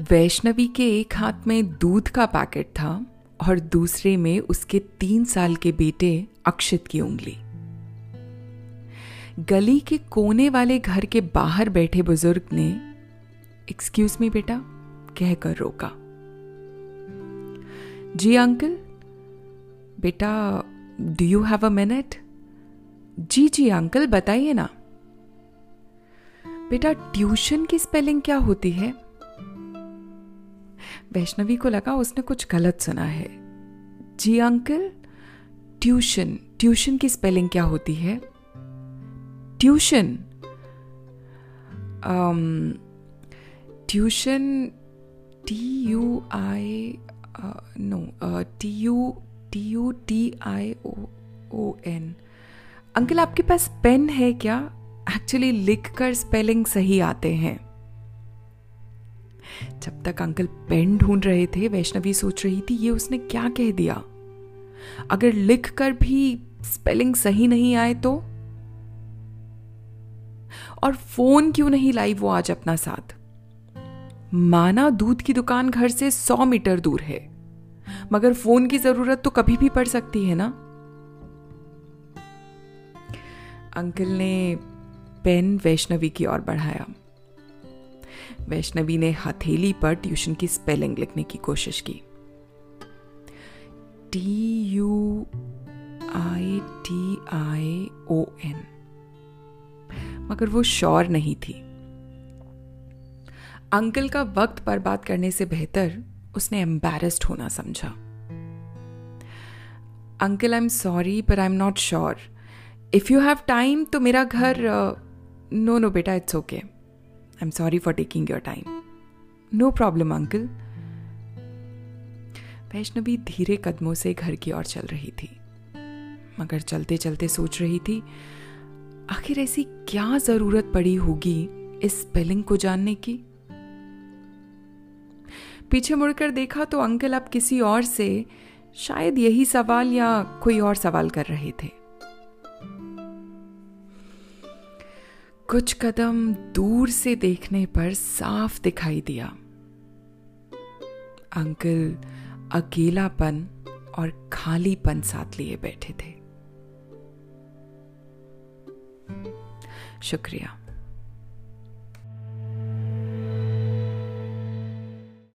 वैष्णवी के एक हाथ में दूध का पैकेट था और दूसरे में उसके तीन साल के बेटे अक्षित की उंगली। गली के कोने वाले घर के बाहर बैठे बुज़ुर्ग ने एक्सक्यूज मी बेटा, कहकर रोका। जी, अंकल। बेटा do you have a minute जी जी, अंकल, बताइए ना। बेटा, ट्यूशन की स्पेलिंग क्या होती है? वैष्णवी को लगा उसने कुछ गलत सुना है। जी अंकल, ट्यूशन ट्यूशन की स्पेलिंग क्या होती है? Tuition. Tuition, T U I no T U T U T I O O N. Uncle, आपके पास पेन है क्या? एक्चुअली लिख कर स्पेलिंग सही आते हैं। जब तक अंकल पेन ढूंढ रहे थे, वैष्णवी सोच रही थी, ये उसने क्या कह दिया? अगर लिख कर भी स्पेलिंग सही नहीं आए तो? और फ़ोन क्यों नहीं लाई वो आज अपना साथ? माना दूध की दुकान घर से सौ मीटर दूर है। मगर फ़ोन की ज़रूरत तो कभी भी पड़ सकती है ना? अंकल ने पेन वैष्णवी की ओर बढ़ाया। वैष्णवी ने हथेली पर ट्यूशन की स्पेलिंग लिखने की कोशिश की। T U I T I O N. मगर वो श्योर नहीं थी। अंकल का वक्त बर्बाद करने से बेहतर उसने एम्बेरस्ड होना समझा। अंकल आई एम सॉरी पर I am not sure if you have time तो मेरा घर नो नो बेटा it's okay am sorry for taking your time no problem uncle Vaishnavi धीरे कदमों से घर की ओर चल रही थी। मगर चलते चलते सोच रही थी, आखिर ऐसी क्या ज़रूरत पड़ी होगी इस स्पेलिंग को जानने की? पीछे मुड़कर देखा तो अंकल अब किसी और से शायद यही सवाल या कोई और सवाल कर रहे थे। कुछ कदम दूर से देखने पर साफ़ दिखाई दिया। अंकल अकेलापन और खालीपन साथ लिए बैठे थे। शुक्रिया।